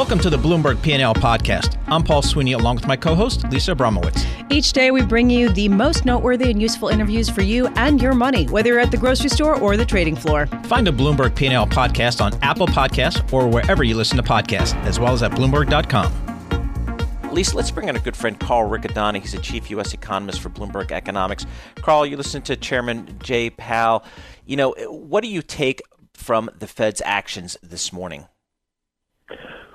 Welcome to the Bloomberg P&L podcast. I'm Paul Sweeney along with my co-host Lisa Abramowicz. Each day we bring you the most noteworthy and useful interviews for you and your money, whether you're at the grocery store or the trading floor. Find the Bloomberg P&L podcast on Apple Podcasts or wherever you listen to podcasts, as well as at bloomberg.com. Lisa, let's bring in a good friend, Carl Riccadonna. He's a chief U.S. economist for Bloomberg Economics. Carl, you listen to Chairman Jay Powell. You know, what do you take from the Fed's actions this morning?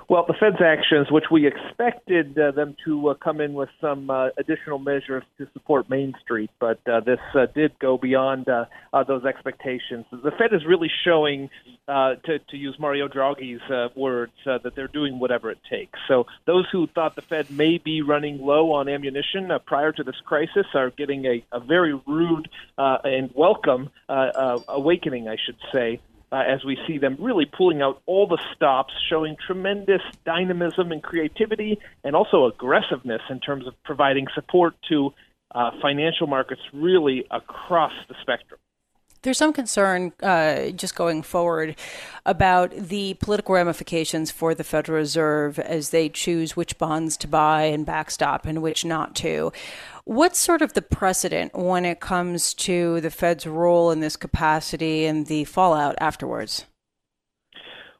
Well, the Fed's actions, which we expected uh, them to uh, come in with some uh, additional measures to support Main Street, but uh, this uh, did go beyond uh, uh, those expectations. The Fed is really showing, uh, to, to use Mario Draghi's uh, words, uh, that they're doing whatever it takes. So those who thought the Fed may be running low on ammunition uh, prior to this crisis are getting a, a very rude uh, and welcome uh, uh, awakening, I should say uh, as we see them really pulling out all the stops, showing tremendous dynamism and creativity, and also aggressiveness in terms of providing support to uh, financial markets really across the spectrum. There's some concern uh, just going forward about the political ramifications for the Federal Reserve as they choose which bonds to buy and backstop and which not to. What's sort of the precedent when it comes to the Fed's role in this capacity and the fallout afterwards?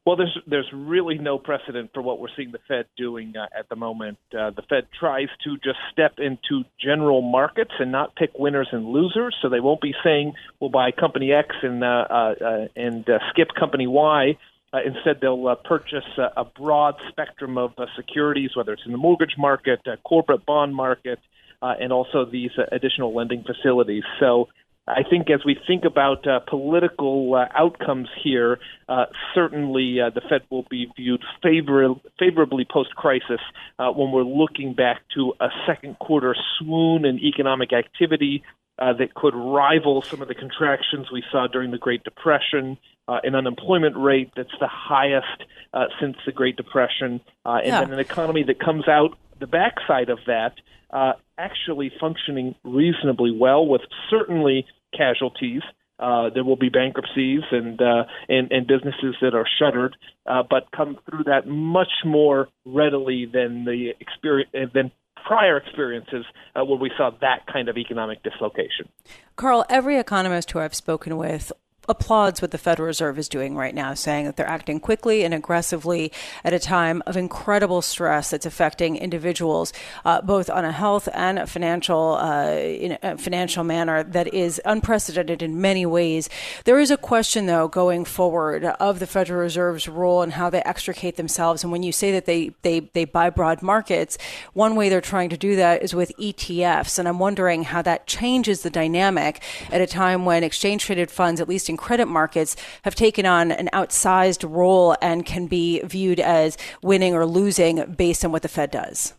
Well, there's there's really no precedent for what we're seeing the Fed doing uh, at the moment. Uh, the Fed tries to just step into general markets and not pick winners and losers. So they won't be saying we'll buy company X and uh, uh, and uh, skip company Y. Uh, instead, they'll uh, purchase uh, a broad spectrum of uh, securities, whether it's in the mortgage market, uh, corporate bond market, uh, and also these uh, additional lending facilities. So I think as we think about uh, political uh, outcomes here, uh, certainly uh, the Fed will be viewed favor- favorably post crisis uh, when we're looking back to a second quarter swoon in economic activity uh, that could rival some of the contractions we saw during the Great Depression, uh, an unemployment rate that's the highest uh, since the Great Depression, uh, and Yeah. then an economy that comes out the backside of that uh, actually functioning reasonably well with certainly casualties. Uh, there will be bankruptcies and uh, and, and businesses that are shuttered, uh, but come through that much more readily than the experience than prior experiences uh, where we saw that kind of economic dislocation. Carl, every economist who I've spoken with applauds what the Federal Reserve is doing right now, saying that they're acting quickly and aggressively at a time of incredible stress that's affecting individuals, uh, both on a health and a financial, uh, in a financial manner that is unprecedented in many ways. There is a question, though, going forward of the Federal Reserve's role and how they extricate themselves. And when you say that they, they, they buy broad markets, one way they're trying to do that is with ETFs. And I'm wondering how that changes the dynamic at a time when exchange traded funds, at least in credit markets, have taken on an outsized role and can be viewed as winning or losing based on what the Fed does.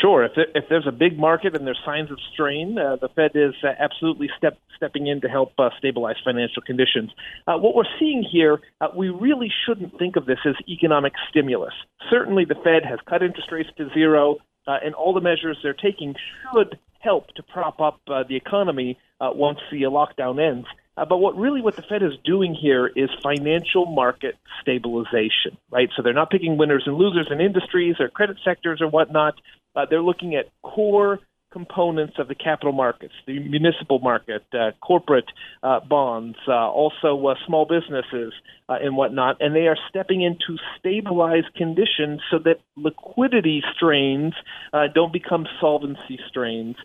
Sure, if, if there's a big market and there's signs of strain, uh, the Fed is uh, absolutely step, stepping in to help uh, stabilize financial conditions. Uh, what we're seeing here, uh, we really shouldn't think of this as economic stimulus. Certainly, the Fed has cut interest rates to zero, uh, and all the measures they're taking should help to prop up the economy once the lockdown ends. Uh, but what really what the Fed is doing here is financial market stabilization, right? So they're not picking winners and losers in industries or credit sectors or whatnot. Uh, they're looking at core components of the capital markets, the municipal market, uh, corporate uh, bonds, uh, also uh, small businesses and whatnot, and they are stepping in to stabilize conditions so that liquidity strains don't become solvency strains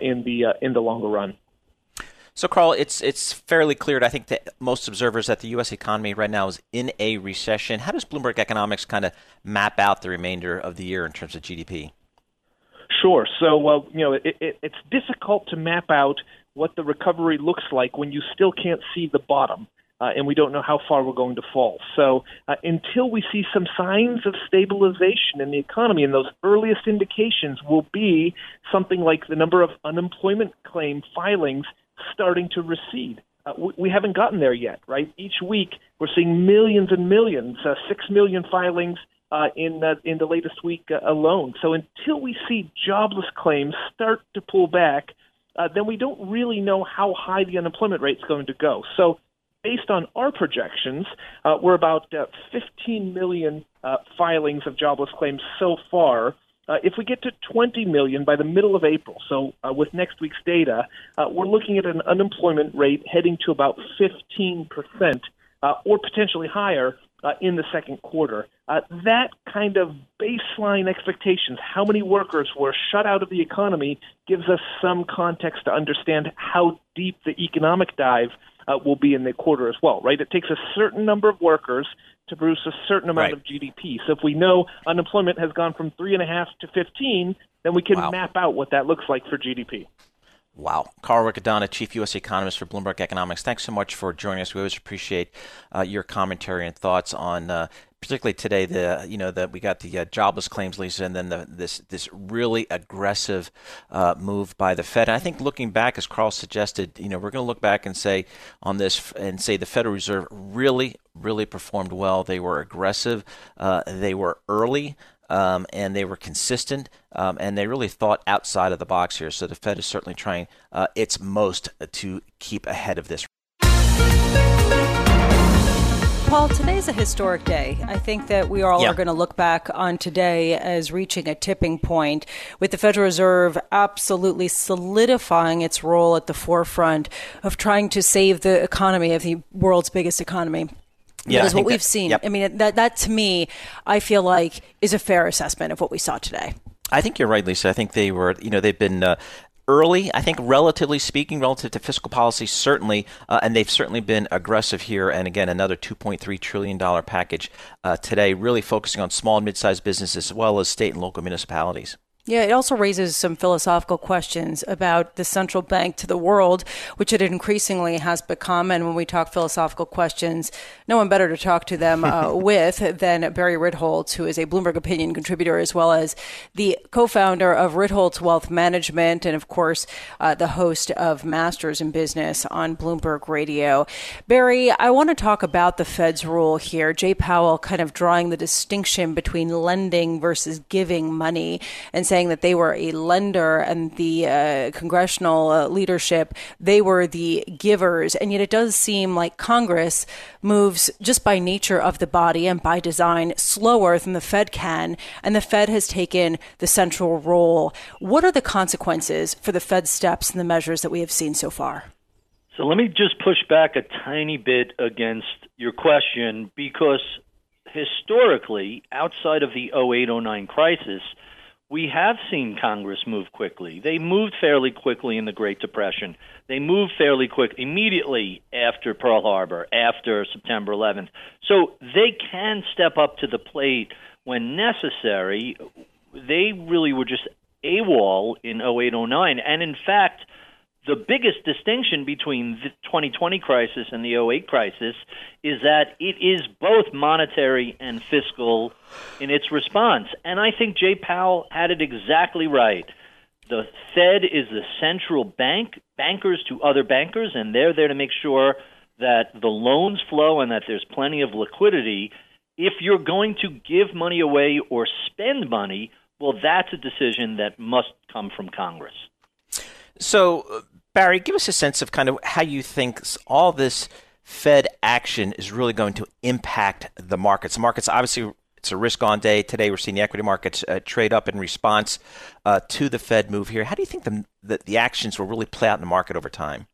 in the in the longer run. So, Carl, it's it's fairly clear. I think that most observers that the U.S. economy right now is in a recession. How does Bloomberg Economics kind of map out the remainder of the year in terms of GDP? Sure. So, uh, you know, it, it, it's difficult to map out what the recovery looks like when you still can't see the bottom. Uh, and we don't know how far we're going to fall. So, uh, until we see some signs of stabilization in the economy, and those earliest indications will be something like the number of unemployment claim filings starting to recede. Uh, we, we haven't gotten there yet, right? Each week we're seeing millions and millions, uh, six million filings uh, in uh, in the latest week uh, alone. So until we see jobless claims start to pull back, uh, then we don't really know how high the unemployment rate is going to go. So based on our projections, we're about uh, 15 million filings of jobless claims so far. Uh, if we get to 20 million by the middle of April, so uh, with next week's data, uh, we're looking at an unemployment rate heading to about 15 percent, uh, or potentially higher uh, in the second quarter. Uh, that kind of baseline expectations, how many workers were shut out of the economy, gives us some context to understand how deep the economic dive uh, will be in the quarter as well, right? It takes a certain number of workers to produce a certain amount Right. of GDP. So if we know unemployment has gone from three and a half to 15, then we can Wow. map out what that looks like for GDP. Wow. Carl Riccadonna, Chief U.S. Economist for Bloomberg Economics. Thanks so much for joining us. We always appreciate uh, your commentary and thoughts on, uh, particularly today, the you know that we got the uh, jobless claims, Lisa, and then the, this this really aggressive uh, move by the Fed. And I think looking back, as Carl suggested, you know we're going to look back and say on this and say the Federal Reserve really really performed well. They were aggressive. Uh, they were early um, and they were consistent, um, and they really thought outside of the box here. So the Fed is certainly trying uh, its most to keep ahead of this. Paul, today's a historic day. I think that we all Yeah. are going to look back on today as reaching a tipping point with the Federal Reserve absolutely solidifying its role at the forefront of trying to save the economy of the world's biggest economy. Yeah, that what think we've that- seen. yep. I mean, that that to me, I feel like is a fair assessment of what we saw today. I think you're right, Lisa. I think they were, you know, they've been uh, early. I think, relatively speaking, relative to fiscal policy, certainly, uh, and they've certainly been aggressive here. And again, another 2.3 trillion dollar package uh, today, really focusing on small and mid-sized businesses as well as state and local municipalities. Yeah, it also raises some philosophical questions about the central bank to the world, which it increasingly has become. And when we talk philosophical questions, no one better to talk to them uh, with than Barry Ritholtz, who is a Bloomberg opinion contributor, as well as the co founder of Ritholtz Wealth Management, and of course, uh, the host of Masters in Business on Bloomberg Radio. Barry, I want to talk about the Fed's rule here. Jay Powell kind of drawing the distinction between lending versus giving money and saying that they were a lender and the uh, congressional uh, leadership, they were the givers. And yet it does seem like Congress moves just by nature of the body and by design slower than the Fed can. And the Fed has taken the central role. What are the consequences for the Fed's steps and the measures that we have seen so far? So let me just push back a tiny bit against your question because historically, outside of the 08 09 crisis, we have seen Congress move quickly. They moved fairly quickly in the Great Depression. They moved fairly quick immediately after Pearl Harbor, after September 11th. So they can step up to the plate when necessary. They really were just AWOL in 0809. And in fact, the biggest distinction between the 2020 crisis and the 08 crisis is that it is both monetary and fiscal in its response. And I think Jay Powell had it exactly right. The Fed is the central bank, bankers to other bankers, and they're there to make sure that the loans flow and that there's plenty of liquidity. If you're going to give money away or spend money, well, that's a decision that must come from Congress. So, Barry, give us a sense of kind of how you think all this Fed action is really going to impact the markets. Markets, obviously, it's a risk on day. Today, we're seeing the equity markets uh, trade up in response uh, to the Fed move here. How do you think the, the, the actions will really play out in the market over time?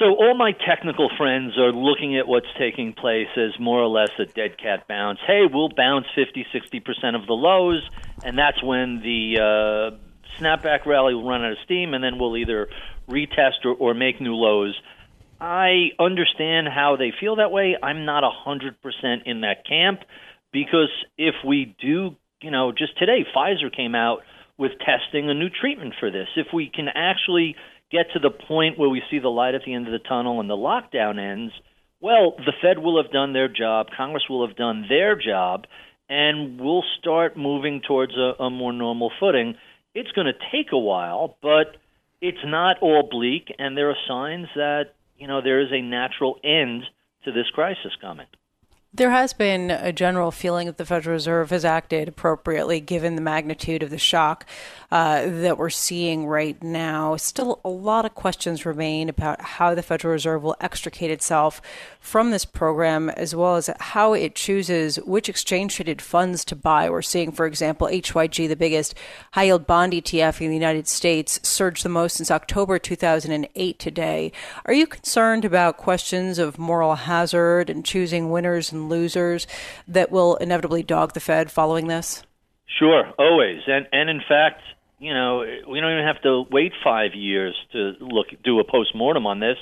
So all my technical friends are looking at what's taking place as more or less a dead cat bounce. Hey, we'll bounce 50, 60% of the lows, and that's when the uh, snapback rally will run out of steam, and then we'll either retest or, or make new lows. I understand how they feel that way. I'm not 100% in that camp because if we do, you know, just today, Pfizer came out with testing a new treatment for this. If we can actually get to the point where we see the light at the end of the tunnel and the lockdown ends, well, the Fed will have done their job, Congress will have done their job, and we'll start moving towards a, a more normal footing. It's going to take a while, but it's not all bleak, and there are signs that you know there is a natural end to this crisis coming. There has been a general feeling that the Federal Reserve has acted appropriately given the magnitude of the shock uh, that we're seeing right now. Still, a lot of questions remain about how the Federal Reserve will extricate itself from this program, as well as how it chooses which exchange traded funds to buy. We're seeing, for example, HYG, the biggest high yield bond ETF in the United States, surge the most since October 2008 today. Are you concerned about questions of moral hazard and choosing winners and losers that will inevitably dog the Fed following this? Sure, always. And and in fact, you know, we don't even have to wait 5 years to look do a postmortem on this.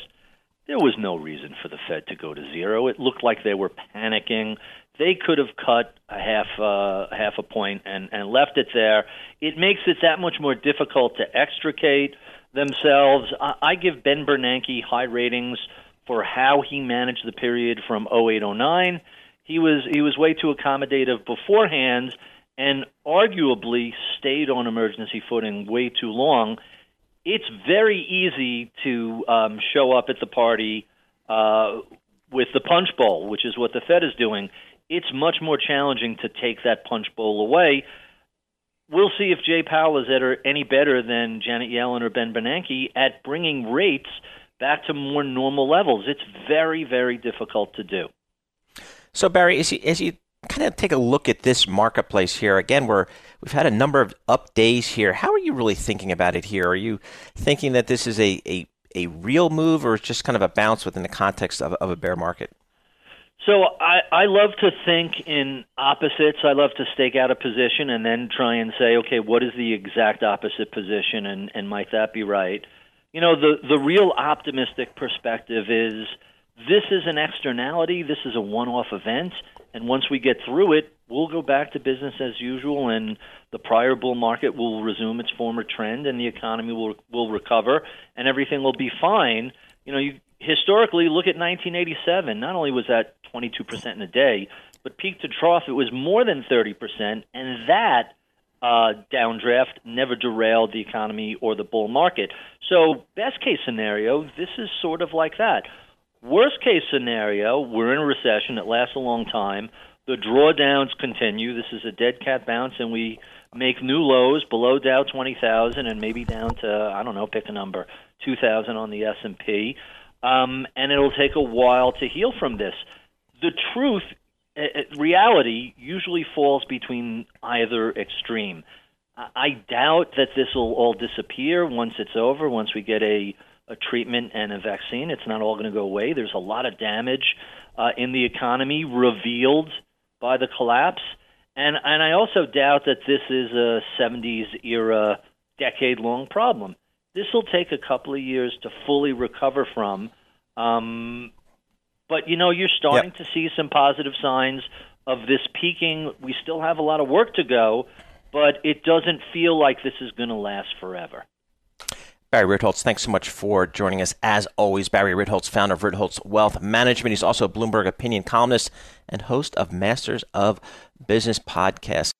There was no reason for the Fed to go to zero. It looked like they were panicking. They could have cut a half uh, half a point and and left it there. It makes it that much more difficult to extricate themselves. I, I give Ben Bernanke high ratings for how he managed the period from 0809 he was he was way too accommodative beforehand and arguably stayed on emergency footing way too long. It's very easy to um, show up at the party uh, with the punch bowl, which is what the Fed is doing. It's much more challenging to take that punch bowl away. We'll see if Jay Powell is any better than Janet Yellen or Ben Bernanke at bringing rates back to more normal levels. It's very, very difficult to do. So Barry, as you, as you kind of take a look at this marketplace here, again, we're we've had a number of up days here. How are you really thinking about it here? Are you thinking that this is a, a, a real move or it's just kind of a bounce within the context of, of a bear market? So I, I love to think in opposites. I love to stake out a position and then try and say, okay, what is the exact opposite position, and, and might that be right? You know, the the real optimistic perspective is this is an externality. This is a one off event. And once we get through it, we'll go back to business as usual, and the prior bull market will resume its former trend, and the economy will will recover, and everything will be fine. You know, you historically look at 1987. Not only was that 22 percent in a day, but peak to trough, it was more than 30 percent, and that uh, downdraft never derailed the economy or the bull market. So, best case scenario, this is sort of like that. Worst case scenario, we're in a recession that lasts a long time. The drawdowns continue. This is a dead cat bounce, and we make new lows below Dow 20,000 and maybe down to I don't know, pick a number, 2,000 on the S&P. Um, and it'll take a while to heal from this. The truth, reality, usually falls between either extreme. I doubt that this will all disappear once it's over. Once we get a a treatment and a vaccine. It's not all going to go away. There's a lot of damage uh, in the economy revealed by the collapse. And, and I also doubt that this is a 70s era, decade long problem. This will take a couple of years to fully recover from. Um, but, you know, you're starting yep. to see some positive signs of this peaking. We still have a lot of work to go, but it doesn't feel like this is going to last forever. Barry Ritholtz, thanks so much for joining us. As always, Barry Ritholtz, founder of Ritholtz Wealth Management. He's also a Bloomberg opinion columnist and host of Masters of Business podcast.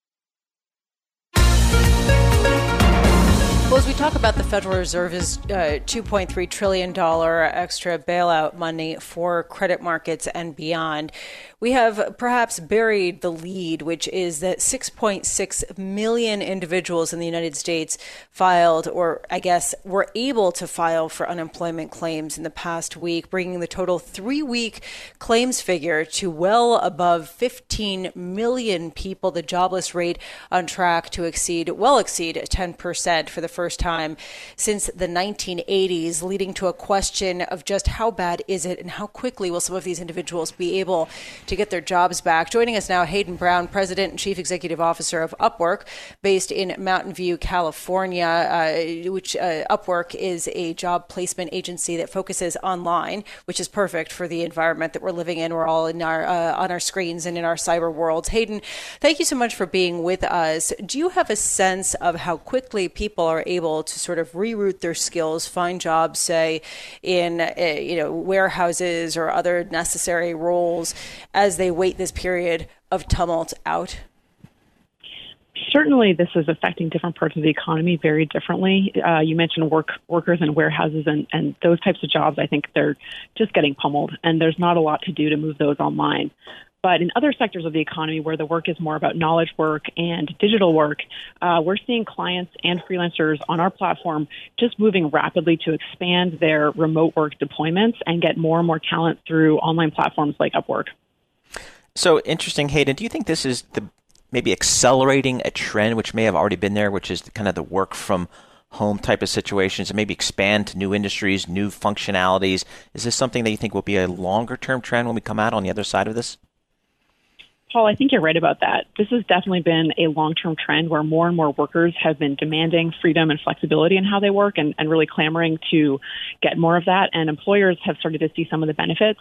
As we talk about the Federal Reserve's uh, $2.3 trillion extra bailout money for credit markets and beyond, we have perhaps buried the lead, which is that 6.6 million individuals in the United States filed, or I guess were able to file for unemployment claims in the past week, bringing the total three week claims figure to well above 15 million people. The jobless rate on track to exceed, well exceed 10% for the first time since the 1980s, leading to a question of just how bad is it and how quickly will some of these individuals be able to to get their jobs back. Joining us now, Hayden Brown, President and Chief Executive Officer of Upwork, based in Mountain View, California, uh, which uh, Upwork is a job placement agency that focuses online, which is perfect for the environment that we're living in. We're all in our uh, on our screens and in our cyber worlds. Hayden, thank you so much for being with us. Do you have a sense of how quickly people are able to sort of reroute their skills, find jobs, say in uh, you know warehouses or other necessary roles? as they wait this period of tumult out? Certainly, this is affecting different parts of the economy very differently. Uh, you mentioned work workers in warehouses and, and those types of jobs. I think they're just getting pummeled, and there's not a lot to do to move those online. But in other sectors of the economy where the work is more about knowledge work and digital work, uh, we're seeing clients and freelancers on our platform just moving rapidly to expand their remote work deployments and get more and more talent through online platforms like Upwork. So interesting, Hayden. Do you think this is the maybe accelerating a trend which may have already been there, which is the, kind of the work from home type of situations and maybe expand to new industries, new functionalities? Is this something that you think will be a longer term trend when we come out on the other side of this? Paul, I think you're right about that. This has definitely been a long term trend where more and more workers have been demanding freedom and flexibility in how they work and, and really clamoring to get more of that. And employers have started to see some of the benefits.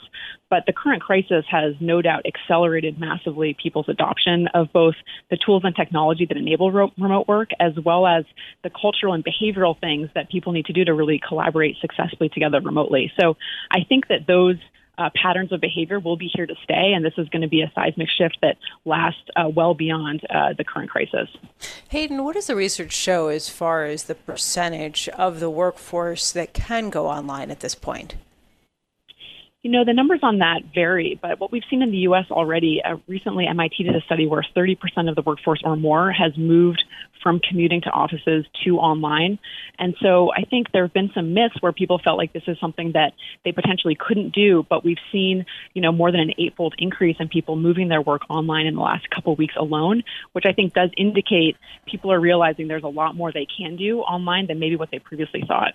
But the current crisis has no doubt accelerated massively people's adoption of both the tools and technology that enable ro- remote work, as well as the cultural and behavioral things that people need to do to really collaborate successfully together remotely. So I think that those uh, patterns of behavior will be here to stay, and this is going to be a seismic shift that lasts uh, well beyond uh, the current crisis. Hayden, what does the research show as far as the percentage of the workforce that can go online at this point? You know, the numbers on that vary, but what we've seen in the U.S. already, uh, recently MIT did a study where 30% of the workforce or more has moved from commuting to offices to online. And so I think there have been some myths where people felt like this is something that they potentially couldn't do, but we've seen, you know, more than an eightfold increase in people moving their work online in the last couple of weeks alone, which I think does indicate people are realizing there's a lot more they can do online than maybe what they previously thought.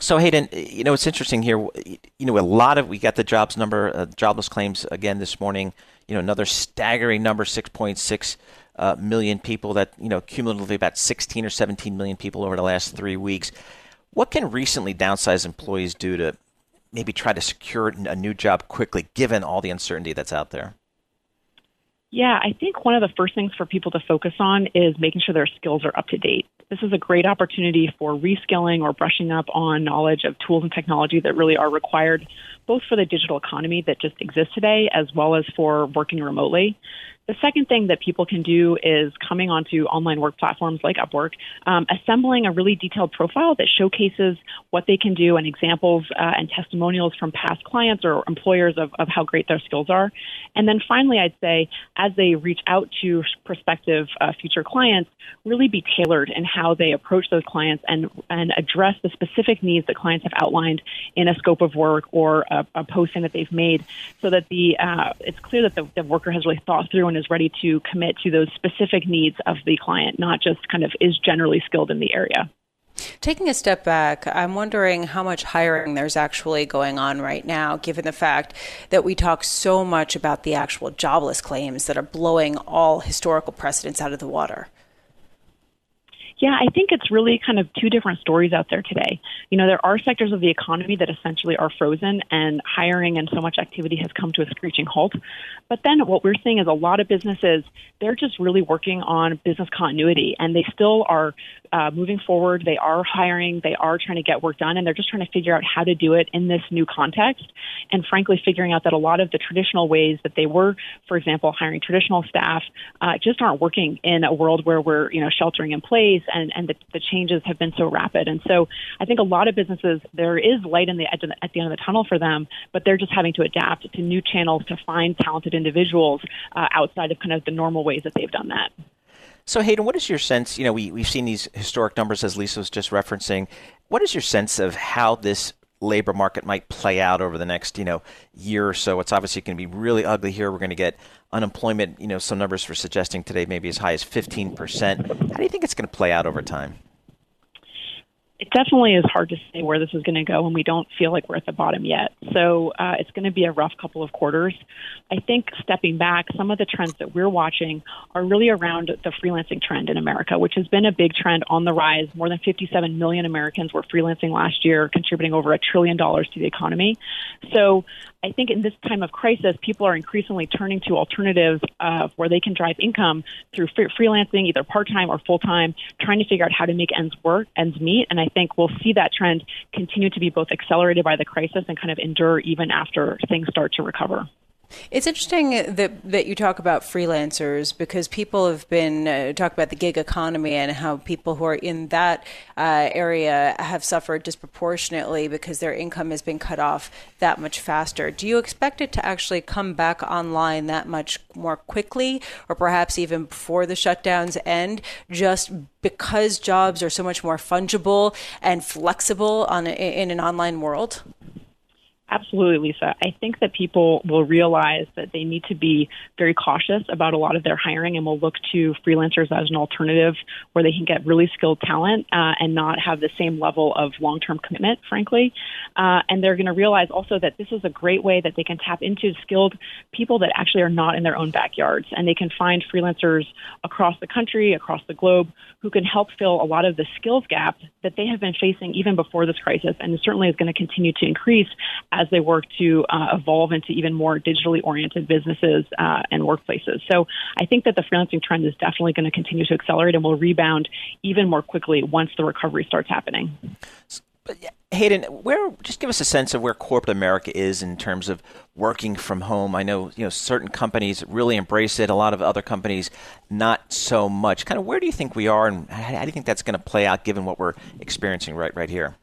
So Hayden, you know it's interesting here. You know a lot of we got the jobs number, uh, jobless claims again this morning. You know another staggering number, six point six uh, people. That you know cumulatively about sixteen or seventeen million people over the last three weeks. What can recently downsized employees do to maybe try to secure a new job quickly, given all the uncertainty that's out there? Yeah, I think one of the first things for people to focus on is making sure their skills are up to date. This is a great opportunity for reskilling or brushing up on knowledge of tools and technology that really are required both for the digital economy that just exists today as well as for working remotely. The second thing that people can do is coming onto online work platforms like Upwork, um, assembling a really detailed profile that showcases what they can do and examples uh, and testimonials from past clients or employers of, of how great their skills are. And then finally, I'd say as they reach out to prospective uh, future clients, really be tailored in how they approach those clients and, and address the specific needs that clients have outlined in a scope of work or a, a posting that they've made so that the uh, it's clear that the, the worker has really thought through and is ready to commit to those specific needs of the client, not just kind of is generally skilled in the area. Taking a step back, I'm wondering how much hiring there's actually going on right now, given the fact that we talk so much about the actual jobless claims that are blowing all historical precedents out of the water. Yeah, I think it's really kind of two different stories out there today. You know, there are sectors of the economy that essentially are frozen and hiring and so much activity has come to a screeching halt. But then what we're seeing is a lot of businesses, they're just really working on business continuity and they still are uh, moving forward. They are hiring, they are trying to get work done, and they're just trying to figure out how to do it in this new context. And frankly, figuring out that a lot of the traditional ways that they were, for example, hiring traditional staff, uh, just aren't working in a world where we're, you know, sheltering in place and, and the, the changes have been so rapid. And so I think a lot of businesses, there is light in the, at the end of the tunnel for them, but they're just having to adapt to new channels to find talented individuals uh, outside of kind of the normal ways that they've done that. So Hayden, what is your sense? You know, we we've seen these historic numbers as Lisa was just referencing. What is your sense of how this labor market might play out over the next, you know, year or so? It's obviously going to be really ugly here. We're going to get unemployment, you know, some numbers for suggesting today maybe as high as 15%. How do you think it's going to play out over time? It definitely is hard to say where this is going to go, and we don't feel like we're at the bottom yet. So uh, it's going to be a rough couple of quarters. I think stepping back, some of the trends that we're watching are really around the freelancing trend in America, which has been a big trend on the rise. More than 57 million Americans were freelancing last year, contributing over a trillion dollars to the economy. So I think in this time of crisis, people are increasingly turning to alternatives uh, where they can drive income through free- freelancing, either part time or full time, trying to figure out how to make ends work, ends meet. And I think we'll see that trend continue to be both accelerated by the crisis and kind of endure even after things start to recover. It's interesting that that you talk about freelancers because people have been uh, talk about the gig economy and how people who are in that uh, area have suffered disproportionately because their income has been cut off that much faster. Do you expect it to actually come back online that much more quickly, or perhaps even before the shutdowns end, just because jobs are so much more fungible and flexible on in an online world? Absolutely, Lisa. I think that people will realize that they need to be very cautious about a lot of their hiring and will look to freelancers as an alternative where they can get really skilled talent uh, and not have the same level of long term commitment, frankly. Uh, and they're going to realize also that this is a great way that they can tap into skilled people that actually are not in their own backyards. And they can find freelancers across the country, across the globe, who can help fill a lot of the skills gap that they have been facing even before this crisis and certainly is going to continue to increase as they work to uh, evolve into even more digitally oriented businesses uh, and workplaces. So I think that the freelancing trend is definitely going to continue to accelerate and will rebound even more quickly once the recovery starts happening. Hayden, where just give us a sense of where corporate America is in terms of working from home. I know you know certain companies really embrace it, a lot of other companies not so much. Kind of where do you think we are, and how do you think that's going to play out given what we're experiencing right right here?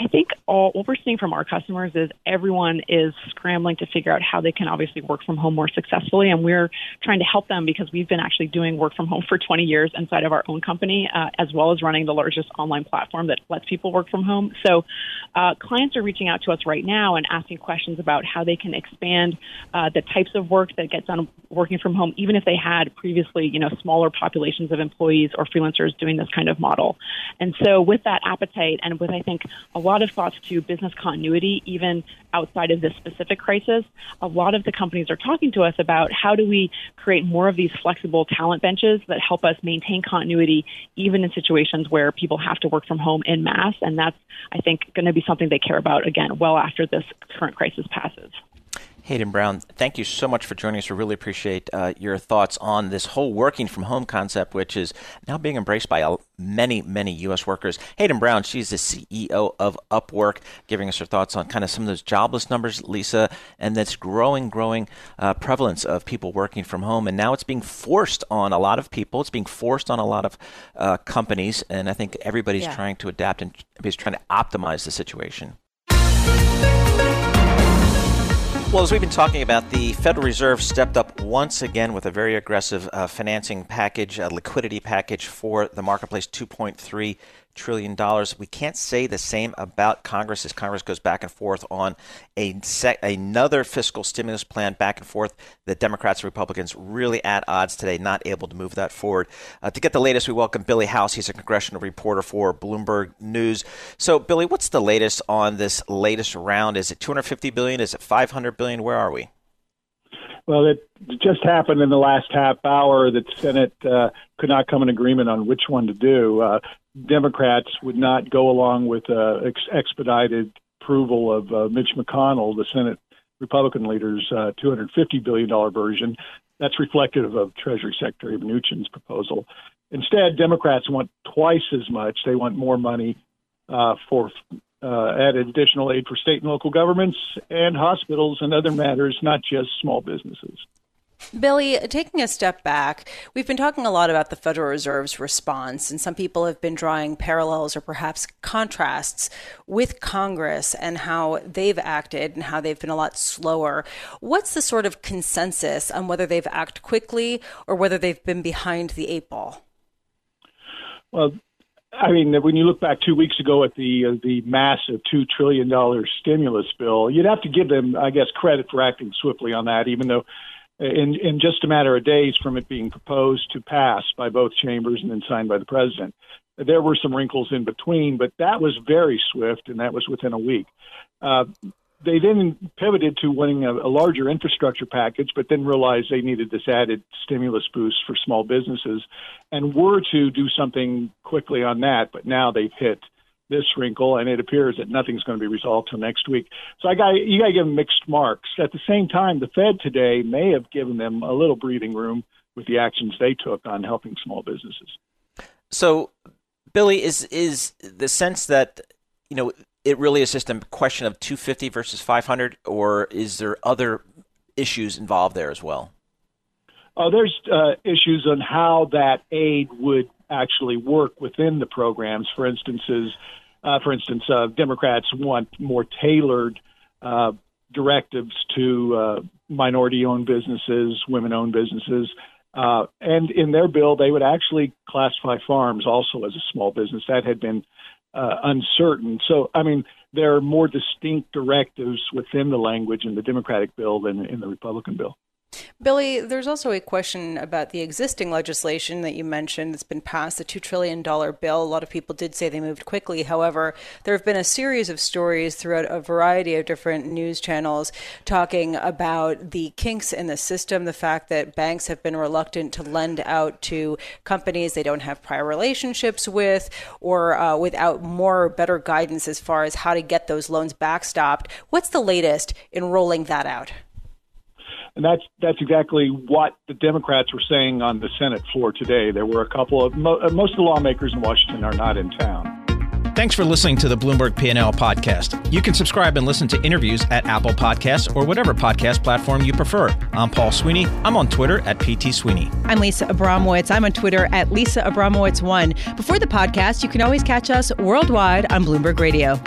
I think all what we're seeing from our customers is everyone is scrambling to figure out how they can obviously work from home more successfully, and we're trying to help them because we've been actually doing work from home for 20 years inside of our own company, uh, as well as running the largest online platform that lets people work from home. So, uh, clients are reaching out to us right now and asking questions about how they can expand uh, the types of work that gets done working from home, even if they had previously, you know, smaller populations of employees or freelancers doing this kind of model. And so, with that appetite, and with I think a lot of thoughts to business continuity, even outside of this specific crisis. A lot of the companies are talking to us about how do we create more of these flexible talent benches that help us maintain continuity, even in situations where people have to work from home in mass. And that's, I think, going to be something they care about again well after this current crisis passes. Hayden Brown, thank you so much for joining us. We really appreciate uh, your thoughts on this whole working from home concept, which is now being embraced by many, many U.S. workers. Hayden Brown, she's the CEO of Upwork, giving us her thoughts on kind of some of those jobless numbers, Lisa, and this growing, growing uh, prevalence of people working from home. And now it's being forced on a lot of people. It's being forced on a lot of uh, companies, and I think everybody's yeah. trying to adapt and is trying to optimize the situation. Well, as we've been talking about, the Federal Reserve stepped up once again with a very aggressive uh, financing package, a liquidity package for the marketplace, 2.3 trillion dollars. We can't say the same about Congress as Congress goes back and forth on a sec- another fiscal stimulus plan back and forth. The Democrats and Republicans really at odds today, not able to move that forward. Uh, to get the latest, we welcome Billy House. He's a congressional reporter for Bloomberg News. So, Billy, what's the latest on this latest round? Is it 250 billion? Is it 500 billion? Where are we? Well, it just happened in the last half hour that Senate uh, could not come in agreement on which one to do. Uh, Democrats would not go along with uh, ex- expedited approval of uh, Mitch McConnell, the Senate Republican leader's uh, $250 billion version. That's reflective of Treasury Secretary Mnuchin's proposal. Instead, Democrats want twice as much. They want more money uh, for uh, added additional aid for state and local governments and hospitals and other matters, not just small businesses. Billy, taking a step back, we've been talking a lot about the Federal Reserve's response, and some people have been drawing parallels or perhaps contrasts with Congress and how they've acted and how they've been a lot slower. What's the sort of consensus on whether they've acted quickly or whether they've been behind the eight ball? Well, I mean, when you look back two weeks ago at the uh, the massive two trillion dollar stimulus bill, you'd have to give them, I guess, credit for acting swiftly on that. Even though, in in just a matter of days from it being proposed to pass by both chambers and then signed by the president, there were some wrinkles in between, but that was very swift, and that was within a week. Uh, they then pivoted to winning a, a, larger infrastructure package, but then realized they needed this added stimulus boost for small businesses and were to do something quickly on that. But now they've hit this wrinkle, and it appears that nothing's going to be resolved till next week. So I got you got to give them mixed marks. At the same time, the Fed today may have given them a little breathing room with the actions they took on helping small businesses. So, Billy, is is the sense that you know it really is just a question of 250 versus 500, or is there other issues involved there as well. Oh, there's uh, issues on how that aid would actually work within the programs. For instances, uh, for instance, uh, Democrats want more tailored uh, directives to minority-owned businesses, women-owned businesses, and in their bill, they would actually classify farms also as a small business. That had been uh, uncertain. So, I mean, there are more distinct directives within the language in the Democratic bill than in the Republican bill. Billy, there's also a question about the existing legislation that you mentioned that's been passed, the $2 trillion bill. A lot of people did say they moved quickly. However, there have been a series of stories throughout a variety of different news channels talking about the kinks in the system, the fact that banks have been reluctant to lend out to companies they don't have prior relationships with or uh, without more better guidance as far as how to get those loans backstopped. What's the latest in rolling that out? And that's that's exactly what the Democrats were saying on the Senate floor today. There were a couple of mo- uh, most of the lawmakers in Washington are not in town. Thanks for listening to the Bloomberg P&L podcast. You can subscribe and listen to interviews at Apple Podcasts or whatever podcast platform you prefer. I'm Paul Sweeney. I'm on Twitter at PT Sweeney. I'm Lisa Abramowicz. I'm on Twitter at Lisa Abramowicz1. Before the podcast, you can always catch us worldwide on Bloomberg Radio.